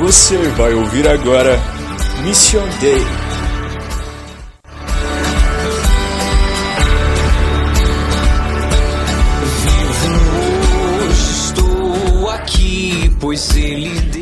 Você vai ouvir agora Mission Day. Vivo hoje, estou aqui, pois Ele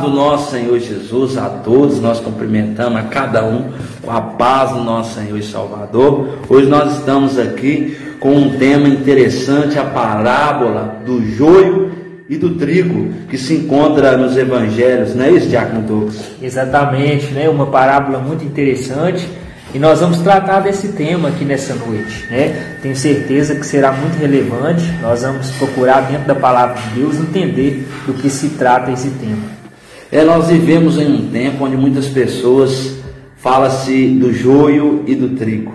do nosso Senhor Jesus a todos, nós cumprimentamos a cada um com a paz do nosso Senhor e Salvador. Hoje nós estamos aqui com um tema interessante, a parábola do joio e do trigo, que se encontra nos evangelhos, não é isso, Diácono Douglas? Exatamente, né? Uma parábola muito interessante e nós vamos tratar desse tema aqui nessa noite, né? Tenho certeza que será muito relevante. Nós vamos procurar dentro da palavra de Deus entender do que se trata esse tema. É, nós vivemos em um tempo onde muitas pessoas fala-se do joio e do trigo,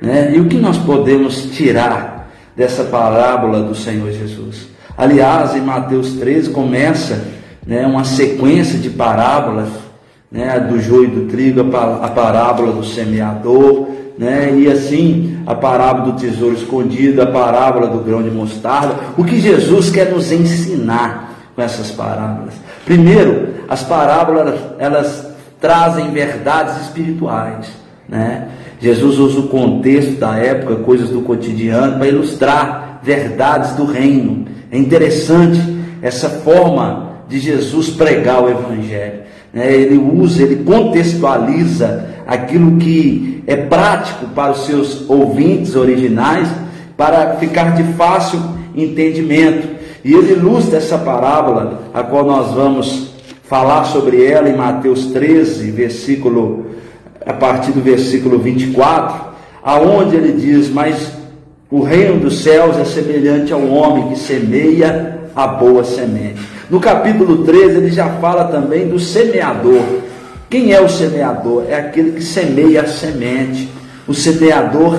né? E o que nós podemos tirar dessa parábola do Senhor Jesus? Aliás, em Mateus 13 começa né, uma sequência de parábolas né, do joio e do trigo, a pa- a parábola do semeador, né, e assim a parábola do tesouro escondido, a parábola do grão de mostarda. O que Jesus quer nos ensinar com essas parábolas? Primeiro, as parábolas elas trazem verdades espirituais, né? Jesus usa o contexto da época, coisas do cotidiano, para ilustrar verdades do reino. É interessante essa forma de Jesus pregar o Evangelho. né? Ele usa, ele contextualiza aquilo que é prático para os seus ouvintes originais, para ficar de fácil entendimento. E ele ilustra essa parábola, a qual nós vamos falar sobre ela em Mateus 13, versículo a partir do versículo 24, aonde ele diz: "Mas o reino dos céus é semelhante ao homem que semeia a boa semente". No capítulo 13 ele já fala também do semeador. Quem é o semeador? É aquele que semeia a semente. O semeador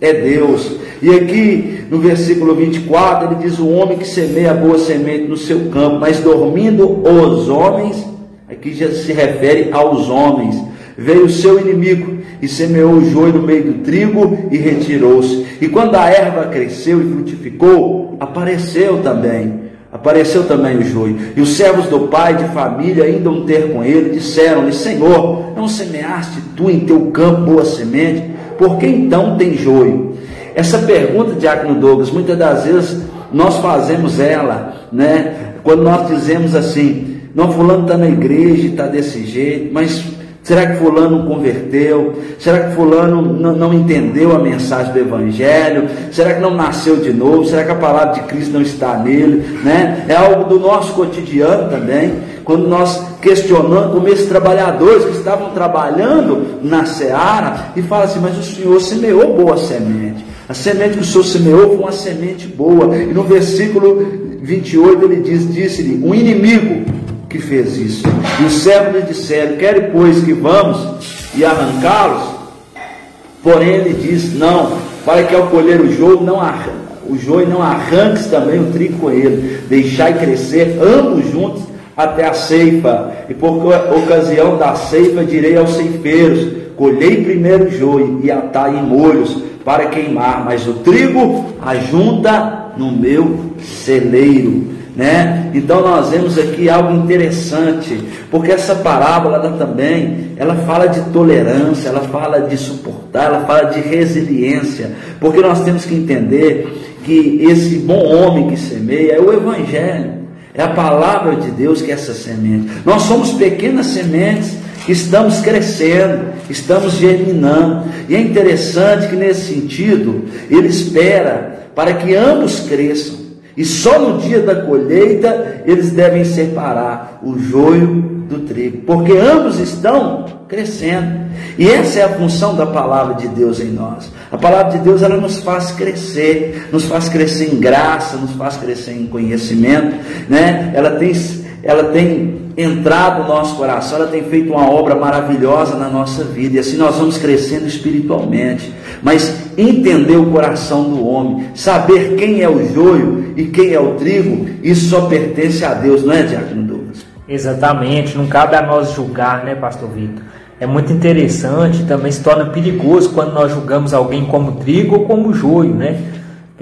é Deus. E aqui no versículo 24 ele diz: O homem que semeia boa semente no seu campo, mas dormindo os homens, aqui já se refere aos homens. Veio o seu inimigo e semeou o joio no meio do trigo e retirou-se. E quando a erva cresceu e frutificou, apareceu também. Apareceu também o joio. E os servos do pai de família, ainda um ter com ele, disseram-lhe: Senhor, não semeaste tu em teu campo boa semente? Por que então tem joio? Essa pergunta, Diácono Douglas, muitas das vezes nós fazemos ela, né? Quando nós dizemos assim, não, fulano está na igreja e está desse jeito, mas será que fulano converteu? Será que fulano não, não entendeu a mensagem do Evangelho? Será que não nasceu de novo? Será que a palavra de Cristo não está nele? Né? É algo do nosso cotidiano também, quando nós questionamos como esses trabalhadores que estavam trabalhando na seara e falam assim, mas o Senhor semeou boa semente. A semente que o Senhor semeou foi uma semente boa. E no versículo 28 ele diz: Disse-lhe, um inimigo que fez isso. E os servos lhe disseram: Quer pois que vamos e arrancá-los? Porém ele diz: Não, para que ao colher o joio não arranque, o joio não arranques também o trigo com ele, deixai crescer ambos juntos até a ceifa. E por ocasião da ceifa direi aos ceifeiros: Colhei primeiro joio e atai em molhos para queimar, mas o trigo ajunta no meu celeiro. Né? Então nós vemos aqui algo interessante, porque essa parábola ela também, ela fala de tolerância, ela fala de suportar, ela fala de resiliência, porque nós temos que entender que esse bom homem que semeia é o evangelho. É a palavra de Deus que é essa semente. Nós somos pequenas sementes estamos crescendo, estamos germinando. E é interessante que nesse sentido, ele espera para que ambos cresçam. E só no dia da colheita eles devem separar o joio do trigo, porque ambos estão crescendo. E essa é a função da palavra de Deus em nós. A palavra de Deus ela nos faz crescer, nos faz crescer em graça, nos faz crescer em conhecimento, né? Ela tem ela tem entrado no nosso coração, ela tem feito uma obra maravilhosa na nossa vida, e assim nós vamos crescendo espiritualmente. Mas entender o coração do homem, saber quem é o joio e quem é o trigo, isso só pertence a Deus, não é, Diácono Douglas? Exatamente, não cabe a nós julgar, né, Pastor Vitor? é muito interessante, também se torna perigoso quando nós julgamos alguém como trigo ou como joio, né?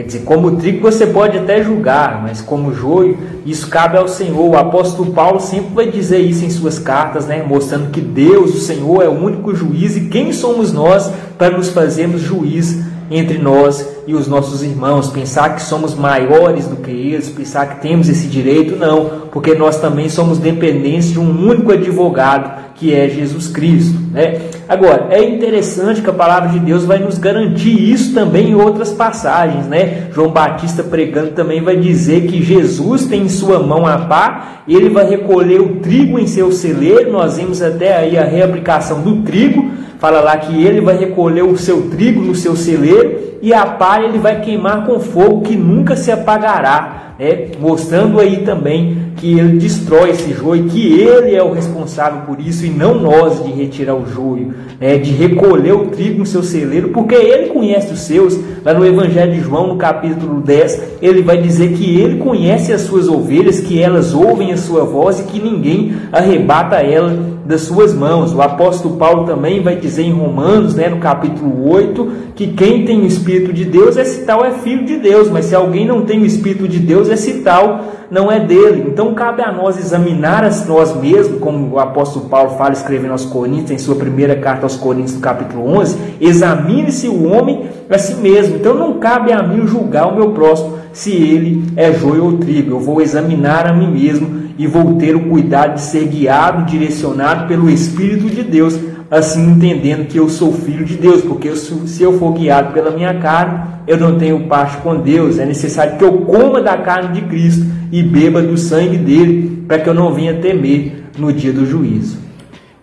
Quer dizer, como trigo você pode até julgar, mas como joio, isso cabe ao Senhor. O apóstolo Paulo sempre vai dizer isso em suas cartas, né? mostrando que Deus, o Senhor, é o único juiz e quem somos nós para nos fazermos juiz entre nós e os nossos irmãos, pensar que somos maiores do que eles, pensar que temos esse direito, não, porque nós também somos dependentes de um único advogado, que é Jesus Cristo. Né? Agora, é interessante que a palavra de Deus vai nos garantir isso também em outras passagens. Né? João Batista pregando também vai dizer que Jesus tem em sua mão a pá, ele vai recolher o trigo em seu celeiro, nós vimos até aí a reaplicação do trigo, fala lá que ele vai recolher o seu trigo no seu celeiro, e a palha ele vai queimar com fogo que nunca se apagará, né? mostrando aí também que ele destrói esse joio, que ele é o responsável por isso e não nós de retirar o joio, né? de recolher o trigo no seu celeiro, porque ele conhece os seus. Lá no Evangelho de João, no capítulo 10, ele vai dizer que ele conhece as suas ovelhas, que elas ouvem a sua voz e que ninguém arrebata ela das suas mãos. O apóstolo Paulo também vai dizer em Romanos, né, no capítulo 8, que quem tem o Espírito de Deus, esse tal é filho de Deus, mas se alguém não tem o Espírito de Deus, esse tal não é dele. Então cabe a nós examinar a nós mesmos, como o apóstolo Paulo fala escrevendo aos Coríntios, em sua primeira carta aos Coríntios, no capítulo 11, examine-se o homem a si mesmo. Então não cabe a mim julgar o meu próximo se ele é joio ou trigo. Eu vou examinar a mim mesmo e vou ter o cuidado de ser guiado, direcionado pelo Espírito de Deus, assim entendendo que eu sou filho de Deus, porque se eu for guiado pela minha carne, eu não tenho parte com Deus. É necessário que eu coma da carne de Cristo e beba do sangue dele, para que eu não venha temer no dia do juízo.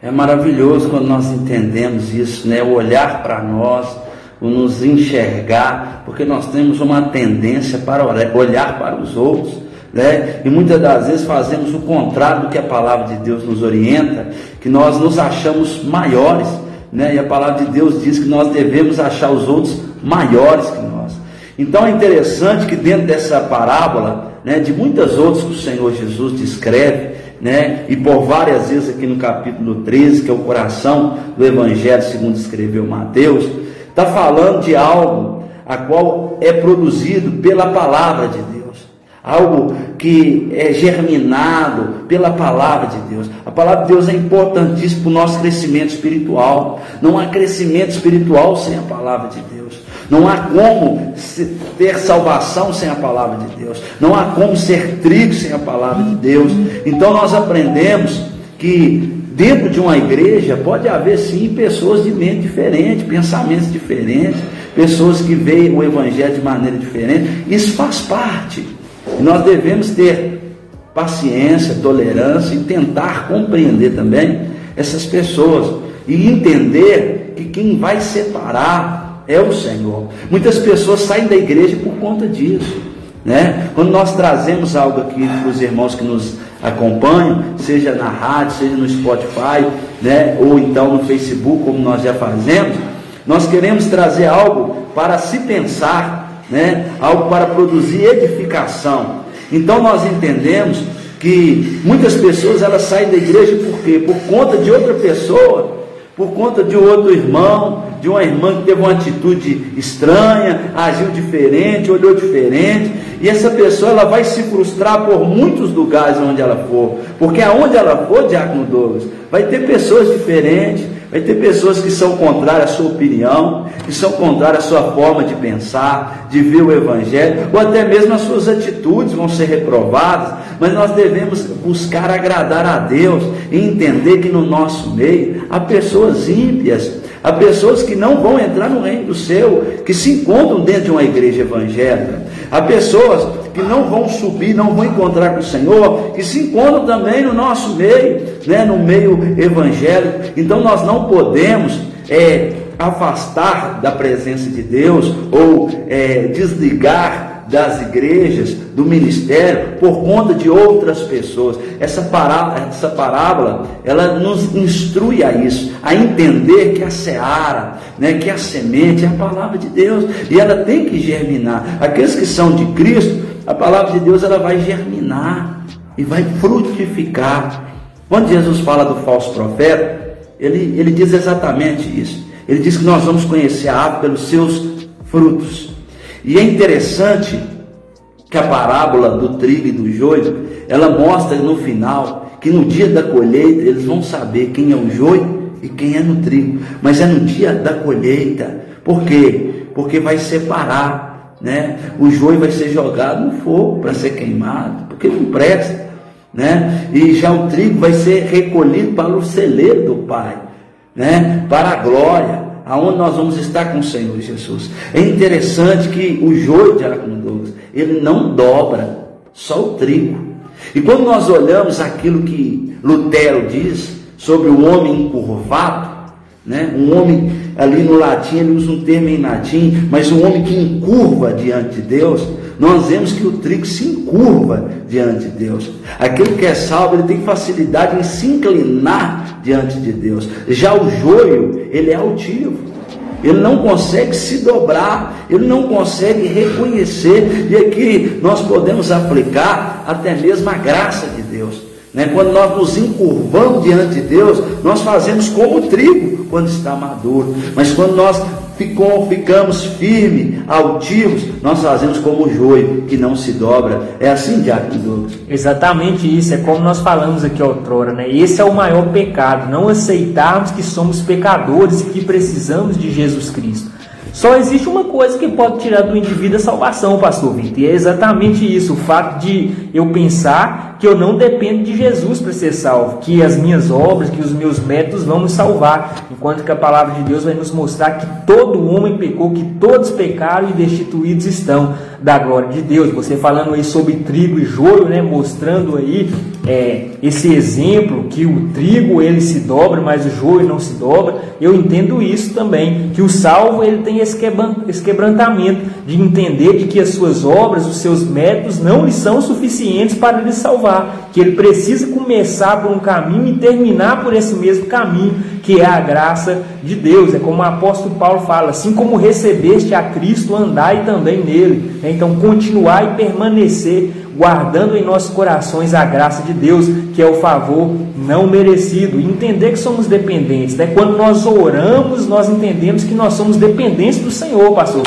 É maravilhoso quando nós entendemos isso, né? O olhar para nós, o nos enxergar, porque nós temos uma tendência para olhar para os outros né? E muitas das vezes fazemos o contrário do que a palavra de Deus nos orienta, que nós nos achamos maiores, né? E a palavra de Deus diz que nós devemos achar os outros maiores que nós. Então é interessante que dentro dessa parábola, né, de muitas outras que o Senhor Jesus descreve, né, e por várias vezes aqui no capítulo 13, que é o coração do Evangelho, segundo escreveu Mateus, está falando de algo a qual é produzido pela palavra de Deus algo que é germinado pela palavra de Deus. A palavra de Deus é importantíssima para o nosso crescimento espiritual. Não há crescimento espiritual sem a palavra de Deus. Não há como ter salvação sem a palavra de Deus. Não há como ser trigo sem a palavra de Deus. Então nós aprendemos que dentro de uma igreja pode haver sim pessoas de mente diferente, pensamentos diferentes, pessoas que veem o evangelho de maneira diferente. Isso faz parte. E nós devemos ter paciência, tolerância e tentar compreender também essas pessoas e entender que quem vai separar é o Senhor. Muitas pessoas saem da igreja por conta disso. Né? Quando nós trazemos algo aqui para os irmãos que nos acompanham, seja na rádio, seja no Spotify, né? ou então no Facebook, como nós já fazemos, nós queremos trazer algo para se pensar né? algo para produzir edificação. Então nós entendemos que muitas pessoas elas saem da igreja por quê? Por conta de outra pessoa, por conta de outro irmão, de uma irmã que teve uma atitude estranha, agiu diferente, olhou diferente, e essa pessoa ela vai se frustrar por muitos lugares onde ela for, porque aonde ela for, Diácono Douglas, vai ter pessoas diferentes, Vai ter pessoas que são contrárias à sua opinião, que são contrárias à sua forma de pensar, de ver o Evangelho, ou até mesmo as suas atitudes vão ser reprovadas, mas nós devemos buscar agradar a Deus e entender que no nosso meio há pessoas ímpias, há pessoas que não vão entrar no reino do céu, que se encontram dentro de uma igreja evangélica, há pessoas que não vão subir, não vão encontrar com o Senhor, que se encontram também no nosso meio, né, no meio evangélico. Então nós não podemos é, afastar da presença de Deus ou é, desligar das igrejas, do ministério, por conta de outras pessoas. Essa parábola, essa parábola, ela nos instrui a isso, a entender que a seara, né, que a semente é a palavra de Deus, e ela tem que germinar. Aqueles que são de Cristo, a palavra de Deus ela vai germinar e vai frutificar. Quando Jesus fala do falso profeta, ele, ele diz exatamente isso. Ele diz que nós vamos conhecer a árvore pelos seus frutos. E é interessante que a parábola do trigo e do joio, ela mostra no final que no dia da colheita eles vão saber quem é o joio e quem é no trigo. Mas é no dia da colheita. Por quê? Porque vai separar, né? O joio vai ser jogado no fogo para ser queimado, porque não presta, né? E já o trigo vai ser recolhido para o celeiro do Pai, né? Para a glória aonde nós vamos estar com o Senhor Jesus. É interessante que o joio de Douglas, ele não dobra, só o trigo. E quando nós olhamos aquilo que Lutero diz sobre o homem encurvado, né? Um homem ali no latim, ele usa um termo em latim, mas um homem que encurva diante de Deus, nós vemos que o trigo se encurva diante de Deus. Aquele que é salvo, ele tem facilidade em se inclinar diante de Deus. Já o joio, ele é altivo. Ele não consegue se dobrar, ele não consegue reconhecer, e aqui nós podemos aplicar até mesmo a graça de Deus. Né? Quando nós nos encurvamos diante de Deus, nós fazemos como o trigo quando está maduro. Mas quando nós ficou, ficamos firmes, altivos, nós fazemos como o joio, que não se dobra. É assim, Diácono Douglas? Exatamente isso, é como nós falamos aqui outrora, né? Esse é o maior pecado, não aceitarmos que somos pecadores e que precisamos de Jesus Cristo. Só existe uma coisa que pode tirar do indivíduo a salvação, pastor Vitor, e é exatamente isso, o fato de eu pensar que eu não dependo de Jesus para ser salvo, que as minhas obras, que os meus métodos vão me salvar, enquanto que a palavra de Deus vai nos mostrar que todo homem pecou, que todos pecaram e destituídos estão da glória de Deus. Você falando aí sobre trigo e joio, né, mostrando aí é, esse exemplo que o trigo ele se dobra, mas o joio não se dobra. Eu entendo isso também, que o salvo ele tem esse quebrantamento de entender de que as suas obras, os seus métodos não lhe são suficientes para lhe salvar, que ele precisa começar por um caminho e terminar por esse mesmo caminho, que é a graça de Deus. É como o apóstolo Paulo fala: assim como recebeste a Cristo, andai também nele. Então, continuar e permanecer guardando em nossos corações a graça de Deus, que é o favor não merecido, entender que somos dependentes. Né? Quando nós oramos, nós entendemos que nós somos dependentes do Senhor, pastor.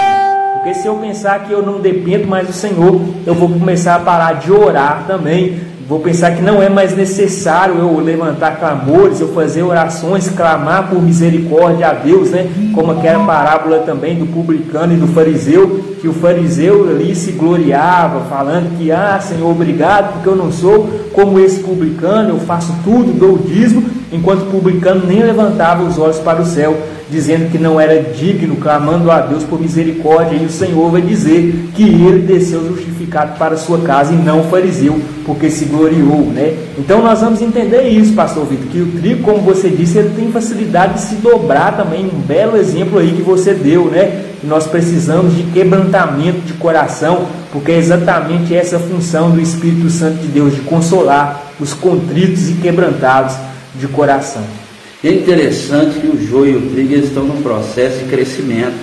Porque se eu pensar que eu não dependo mais do Senhor, eu vou começar a parar de orar também, Vou pensar que não é mais necessário eu levantar clamores, eu fazer orações, clamar por misericórdia a Deus, né? Como aquela parábola também do publicano e do fariseu, que o fariseu ali se gloriava, falando que, ah, Senhor, obrigado, porque eu não sou como esse publicano, eu faço tudo, dou o dízimo, enquanto o publicano nem levantava os olhos para o céu dizendo que não era digno, clamando a Deus por misericórdia, e o Senhor vai dizer que ele desceu justificado para a sua casa e não o fariseu, porque se gloriou, né? Então nós vamos entender isso, pastor Vitor, que o trigo, como você disse, ele tem facilidade de se dobrar também, um belo exemplo aí que você deu, né? Nós precisamos de quebrantamento de coração, porque é exatamente essa função do Espírito Santo de Deus, de consolar os contritos e quebrantados de coração. E é interessante que o joio e o trigo estão num processo de crescimento.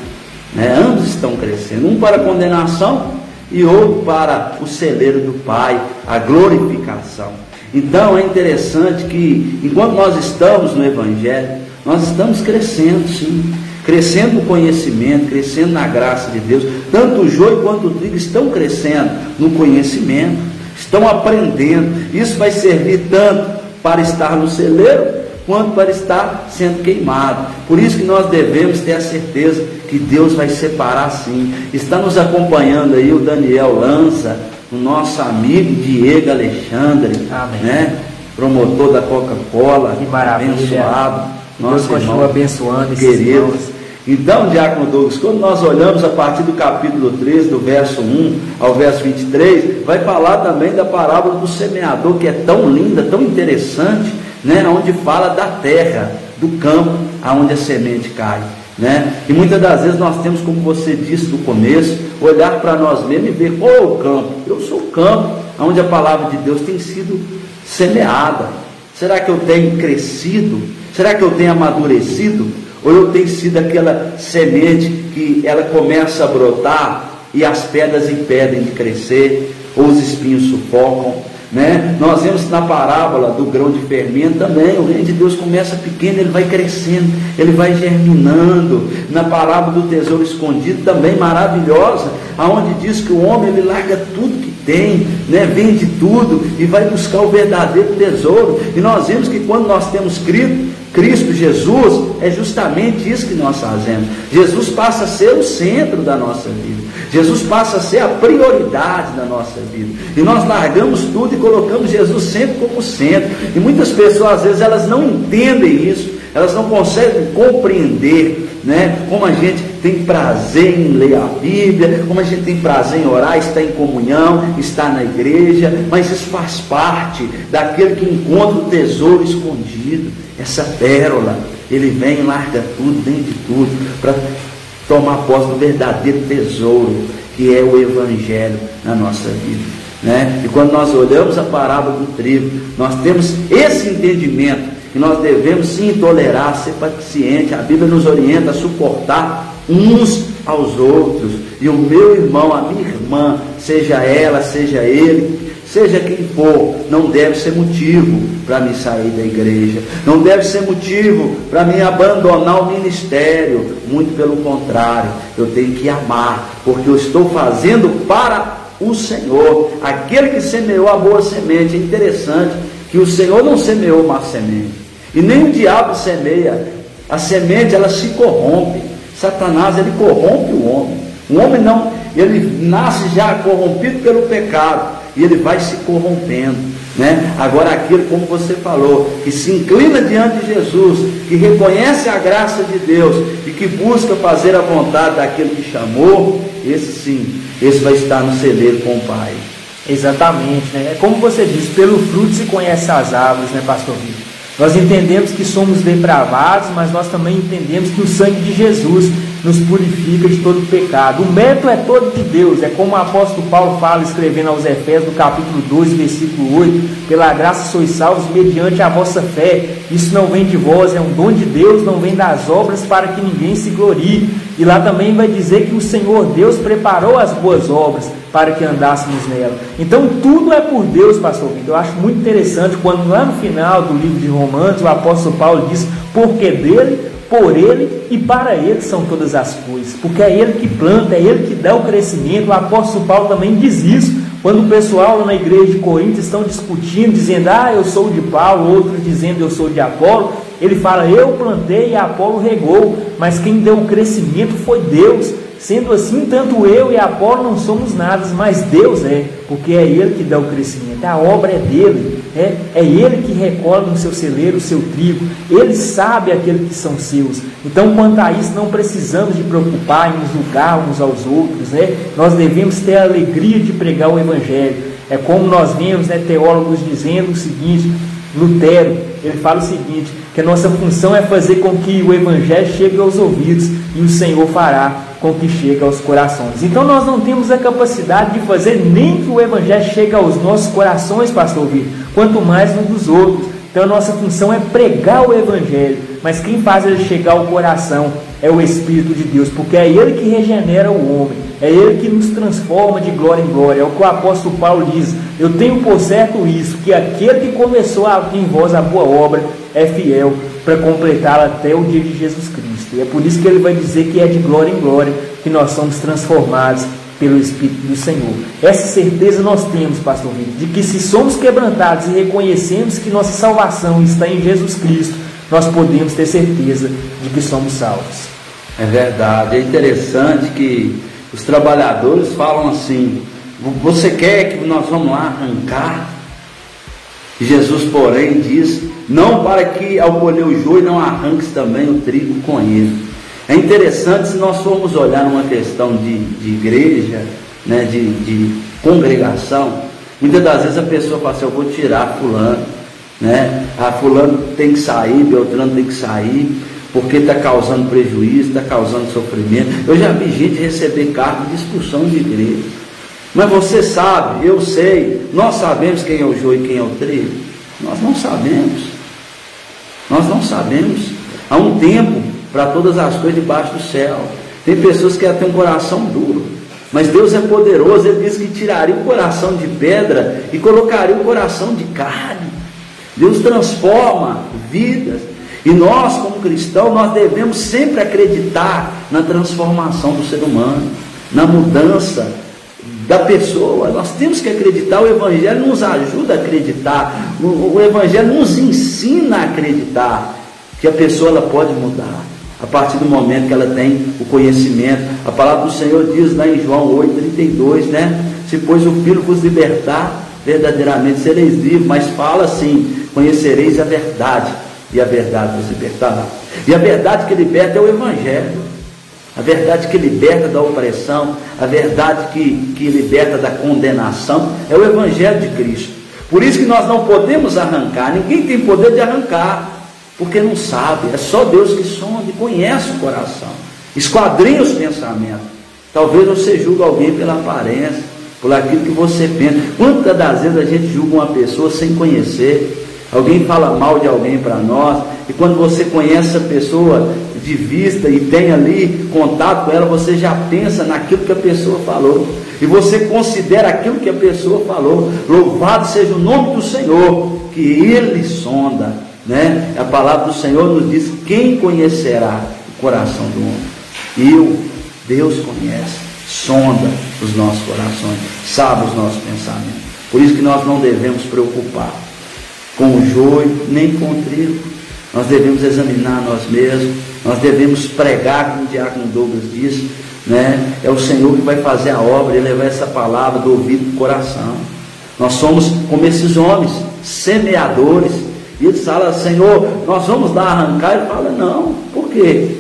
Né? Ambos estão crescendo, um para a condenação e outro para o celeiro do Pai, a glorificação. Então é interessante que, enquanto nós estamos no Evangelho, nós estamos crescendo, sim. Crescendo no conhecimento, crescendo na graça de Deus. Tanto o joio quanto o trigo estão crescendo no conhecimento, estão aprendendo. Isso vai servir tanto para estar no celeiro, quanto para estar sendo queimado. Por isso que nós devemos ter a certeza que Deus vai separar sim. Está nos acompanhando aí o Daniel Lança, o nosso amigo Diego Alexandre, Amém. né? promotor da Coca-Cola, abençoado. Deus continua abençoando queridos. Então, Diácono Douglas, quando nós olhamos a partir do capítulo 13, do verso 1 ao verso 23, vai falar também da parábola do semeador, que é tão linda, tão interessante, né, onde fala da terra, do campo, aonde a semente cai. Né? E muitas das vezes nós temos, como você disse no começo, olhar para nós mesmos e ver qual o campo. Eu sou o campo onde a palavra de Deus tem sido semeada. Será que eu tenho crescido? Será que eu tenho amadurecido? Ou eu tenho sido aquela semente que ela começa a brotar e as pedras impedem de crescer, ou os espinhos sufocam? Né? Nós vemos na parábola do grão de fermento também, o reino de Deus começa pequeno, ele vai crescendo, ele vai germinando. Na parábola do tesouro escondido também maravilhosa, aonde diz que o homem ele larga tudo que tem, né? vende tudo e vai buscar o verdadeiro tesouro. E nós vemos que quando nós temos Cristo, Cristo Jesus, é justamente isso que nós fazemos. Jesus passa a ser o centro da nossa vida. Jesus passa a ser a prioridade da nossa vida. E nós largamos tudo e colocamos Jesus sempre como centro. E muitas pessoas, às vezes, elas não entendem isso, elas não conseguem compreender né? como a gente tem prazer em ler a Bíblia, como a gente tem prazer em orar, estar em comunhão, estar na igreja, mas isso faz parte daquele que encontra o tesouro escondido, essa pérola. Ele vem e larga tudo, dentro de tudo, para tomar posse do verdadeiro tesouro, que é o Evangelho na nossa vida. Né? E quando nós olhamos a parábola do trigo, nós temos esse entendimento que nós devemos sim tolerar, ser paciente. A Bíblia nos orienta a suportar uns aos outros. E o meu irmão, a minha irmã, seja ela, seja ele, seja quem for, não deve ser motivo para me sair da igreja, não deve ser motivo para me abandonar o ministério. Muito pelo contrário, eu tenho que amar, porque eu estou fazendo para o Senhor, aquele que semeou a boa semente. É interessante que o Senhor não semeou má semente, e nem o diabo semeia. A semente ela se corrompe. Satanás ele corrompe o homem. O homem não, ele nasce já corrompido pelo pecado e ele vai se corrompendo. Né? Agora, aquilo, como você falou, que se inclina diante de Jesus, que reconhece a graça de Deus e que busca fazer a vontade daquele que chamou, esse sim, esse vai estar no celeiro com o Pai. Exatamente, né? É como você disse, pelo fruto se conhece as árvores, né, pastor Vitor? Nós entendemos que somos depravados, mas nós também entendemos que o sangue de Jesus nos purifica de todo pecado. O mérito é todo de Deus, é como o apóstolo Paulo fala, escrevendo aos Efésios, no capítulo 12, versículo 8: Pela graça sois salvos mediante a vossa fé. Isso não vem de vós, é um dom de Deus, não vem das obras para que ninguém se glorie. E lá também vai dizer que o Senhor Deus preparou as boas obras para que andássemos nela. Então tudo é por Deus, pastor Vitor. Eu acho muito interessante quando lá no final do livro de Romanos o apóstolo Paulo diz: Porque dele, por ele e para ele são todas as coisas. Porque é ele que planta, é ele que dá o crescimento. O apóstolo Paulo também diz isso. Quando o pessoal na igreja de Corinto estão discutindo, dizendo, ah, eu sou de Paulo, outros dizendo, eu sou de Apolo, ele fala, eu plantei e Apolo regou, mas quem deu o crescimento foi Deus. Sendo assim, tanto eu e Apolo não somos nada, mas Deus é, porque é Ele que dá o crescimento, a obra é dele, é, é Ele que recolhe no seu celeiro o seu trigo, Ele sabe aqueles que são seus. Então, quanto a isso, não precisamos de preocupar em nos julgar uns aos outros, né? nós devemos ter a alegria de pregar o Evangelho. É como nós vemos né, teólogos dizendo o seguinte: Lutero, ele fala o seguinte, que a nossa função é fazer com que o Evangelho chegue aos ouvidos e o Senhor fará com que chegue aos corações. Então nós não temos a capacidade de fazer nem que o Evangelho chegue aos nossos corações, pastor Vitor, quanto mais um dos outros. Então a nossa função é pregar o Evangelho, mas quem faz ele chegar ao coração é o Espírito de Deus, porque é Ele que regenera o homem, é Ele que nos transforma de glória em glória. É o que o apóstolo Paulo diz: Eu tenho por certo isso, que aquele que começou em vós a boa obra é fiel para completá-la até o dia de Jesus Cristo. E é por isso que ele vai dizer que é de glória em glória que nós somos transformados pelo Espírito do Senhor. Essa certeza nós temos, pastor Vitor, de que se somos quebrantados e reconhecemos que nossa salvação está em Jesus Cristo, nós podemos ter certeza de que somos salvos. É verdade, é interessante que os trabalhadores falam assim: você quer que nós vamos lá arrancar? Jesus, porém, diz: não para que ao colher o joio não arranques também o trigo com ele. É interessante se nós formos olhar uma questão de, de igreja, né, de, de congregação, muitas das vezes a pessoa fala assim, eu vou tirar fulano, né? A fulano tem que sair, Beltrano tem que sair, porque está causando prejuízo, está causando sofrimento. Eu já vi gente receber carta de expulsão de igreja. Mas você sabe, eu sei, nós sabemos quem é o joio e quem é o trigo. Nós não sabemos. Nós não sabemos. Há um tempo para todas as coisas debaixo do céu. Tem pessoas que têm um coração duro. Mas Deus é poderoso, Ele diz que tiraria o coração de pedra e colocaria o coração de carne. Deus transforma vidas. E nós, como cristãos, nós devemos sempre acreditar na transformação do ser humano, na mudança da pessoa. Nós temos que acreditar, o Evangelho nos ajuda a acreditar, o, Evangelho nos ensina a acreditar que a pessoa ela pode mudar a partir do momento que ela tem o conhecimento. A palavra do Senhor diz lá em João 8,32, né? Se pois o Filho vos libertar, verdadeiramente sereis livres, mas fala assim: conhecereis a verdade, e a verdade vos libertará. E a verdade que liberta é o Evangelho. A verdade que liberta da opressão, a verdade que, que liberta da condenação, é o Evangelho de Cristo. Por isso que nós não podemos arrancar, ninguém tem poder de arrancar porque não sabe, é só Deus que sonda e conhece o coração, esquadrinha os pensamentos. Talvez você julgue alguém pela aparência, por aquilo que você pensa. Quantas das vezes a gente julga uma pessoa sem conhecer? Alguém fala mal de alguém para nós, e quando você conhece a pessoa de vista e tem ali contato com ela, você já pensa naquilo que a pessoa falou, e você considera aquilo que a pessoa falou. Louvado seja o nome do Senhor, que Ele sonda né? A palavra do Senhor nos diz: quem conhecerá o coração do homem? Eu, Deus conhece, sonda os nossos corações, sabe os nossos pensamentos. Por isso que nós não devemos preocupar com o joio nem com o trigo. Nós devemos examinar nós mesmos, nós devemos pregar, como o diácono Douglas diz, né? É o Senhor que vai fazer a obra e levar essa palavra do ouvido para o coração. Nós somos como esses homens, semeadores, e ele fala, Senhor, nós vamos lá arrancar. Ele fala, não, por quê?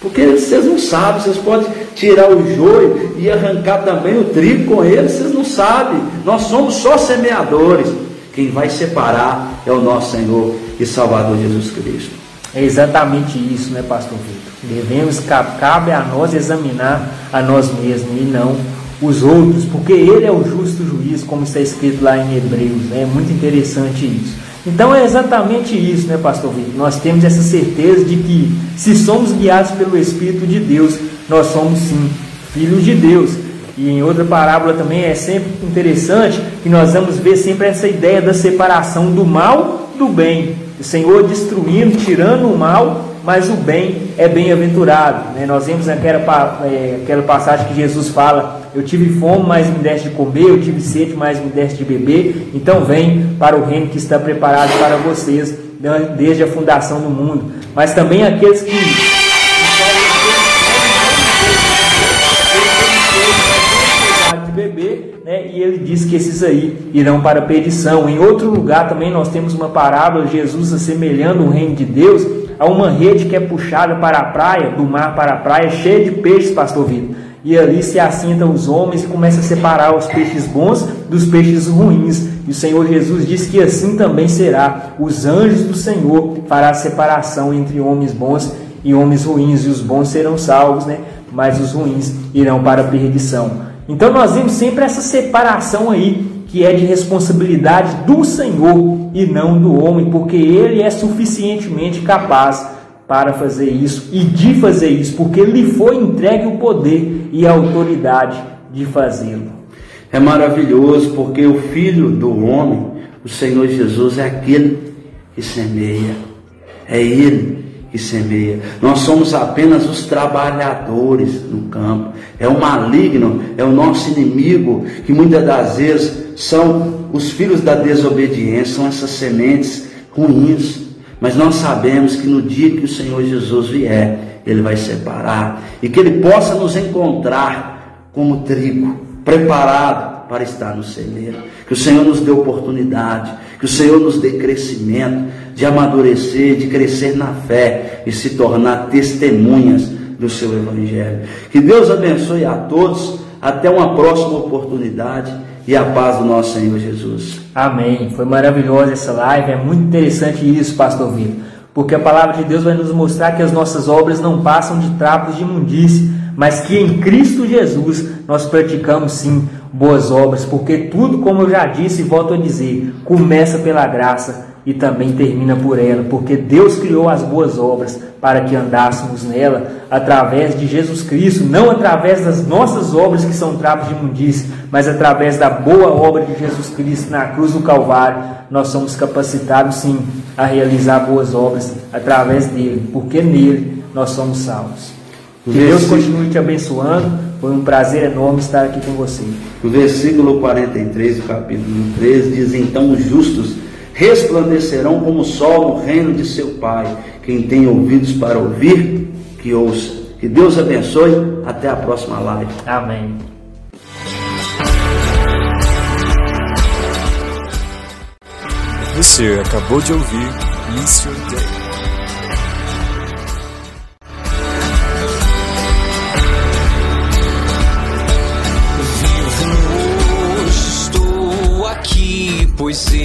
Porque vocês não sabem, vocês podem tirar o joio e arrancar também o trigo com ele, vocês não sabem. Nós somos só semeadores. Quem vai separar é o nosso Senhor e Salvador Jesus Cristo. É exatamente isso, né, Pastor Vitor? Devemos, cabe a nós examinar a nós mesmos e não os outros, porque Ele é o justo juiz, como está escrito lá em Hebreus. Né? É muito interessante isso. Então é exatamente isso, né, Pastor Vitor? Nós temos essa certeza de que, se somos guiados pelo Espírito de Deus, nós somos sim filhos de Deus. E em outra parábola também é sempre interessante que nós vamos ver sempre essa ideia da separação do mal do bem. O Senhor destruindo, tirando o mal mas o bem é bem-aventurado. Né? Nós vemos aquela, é, aquela passagem que Jesus fala: Eu tive fome, mas me deste de comer, eu tive sede, mas me deste de beber. Então vem para o reino que está preparado para vocês né, desde a fundação do mundo. Mas também aqueles que. Ele diz que esses aí irão para a perdição. Em outro lugar também nós temos uma parábola, Jesus assemelhando o reino de Deus, Há uma rede que é puxada para a praia, do mar para a praia, cheia de peixes, pastor Vitor. E ali se assentam os homens e começa a separar os peixes bons dos peixes ruins. E o Senhor Jesus diz que assim também será. Os anjos do Senhor fará a separação entre homens bons e homens ruins, e os bons serão salvos, né? mas os ruins irão para a perdição. Então nós vemos sempre essa separação aí que é de responsabilidade do Senhor e não do homem, porque ele é suficientemente capaz para fazer isso e de fazer isso, porque lhe foi entregue o poder e a autoridade de fazê-lo. É maravilhoso, porque o Filho do homem, o Senhor Jesus, é aquele que semeia, é Ele que semeia. Nós somos apenas os trabalhadores no campo. É o maligno, é o nosso inimigo, que muitas das vezes são os filhos da desobediência, são essas sementes ruins. Mas nós sabemos que no dia que o Senhor Jesus vier, Ele vai separar e que Ele possa nos encontrar como trigo, preparado para estar no celeiro. Que o Senhor nos dê oportunidade, que o Senhor nos dê crescimento, de amadurecer, de crescer na fé e se tornar testemunhas do seu Evangelho. Que Deus abençoe a todos. Até uma próxima oportunidade e a paz do nosso Senhor Jesus. Amém. Foi maravilhosa essa live. É muito interessante isso, Pastor Vitor. Porque a palavra de Deus vai nos mostrar que as nossas obras não passam de trapos de imundície, mas que em Cristo Jesus nós praticamos sim boas obras, porque tudo, como eu já disse e volto a dizer, começa pela graça e também termina por ela, porque Deus criou as boas obras para que andássemos nela através de Jesus Cristo, não através das nossas obras que são trapos de imundície, mas através da boa obra de Jesus Cristo na cruz do Calvário, nós somos capacitados sim a realizar boas obras através dele, porque nele nós somos salvos. Que Deus continue te abençoando. Foi um prazer enorme estar aqui com você. O versículo 43 do capítulo 3 diz: Então os justos resplandecerão como o sol no reino de seu Pai. Quem tem ouvidos para ouvir, que ouça. Que Deus abençoe. Até a próxima live. Amém. Você acabou de ouvir Mission Day. we see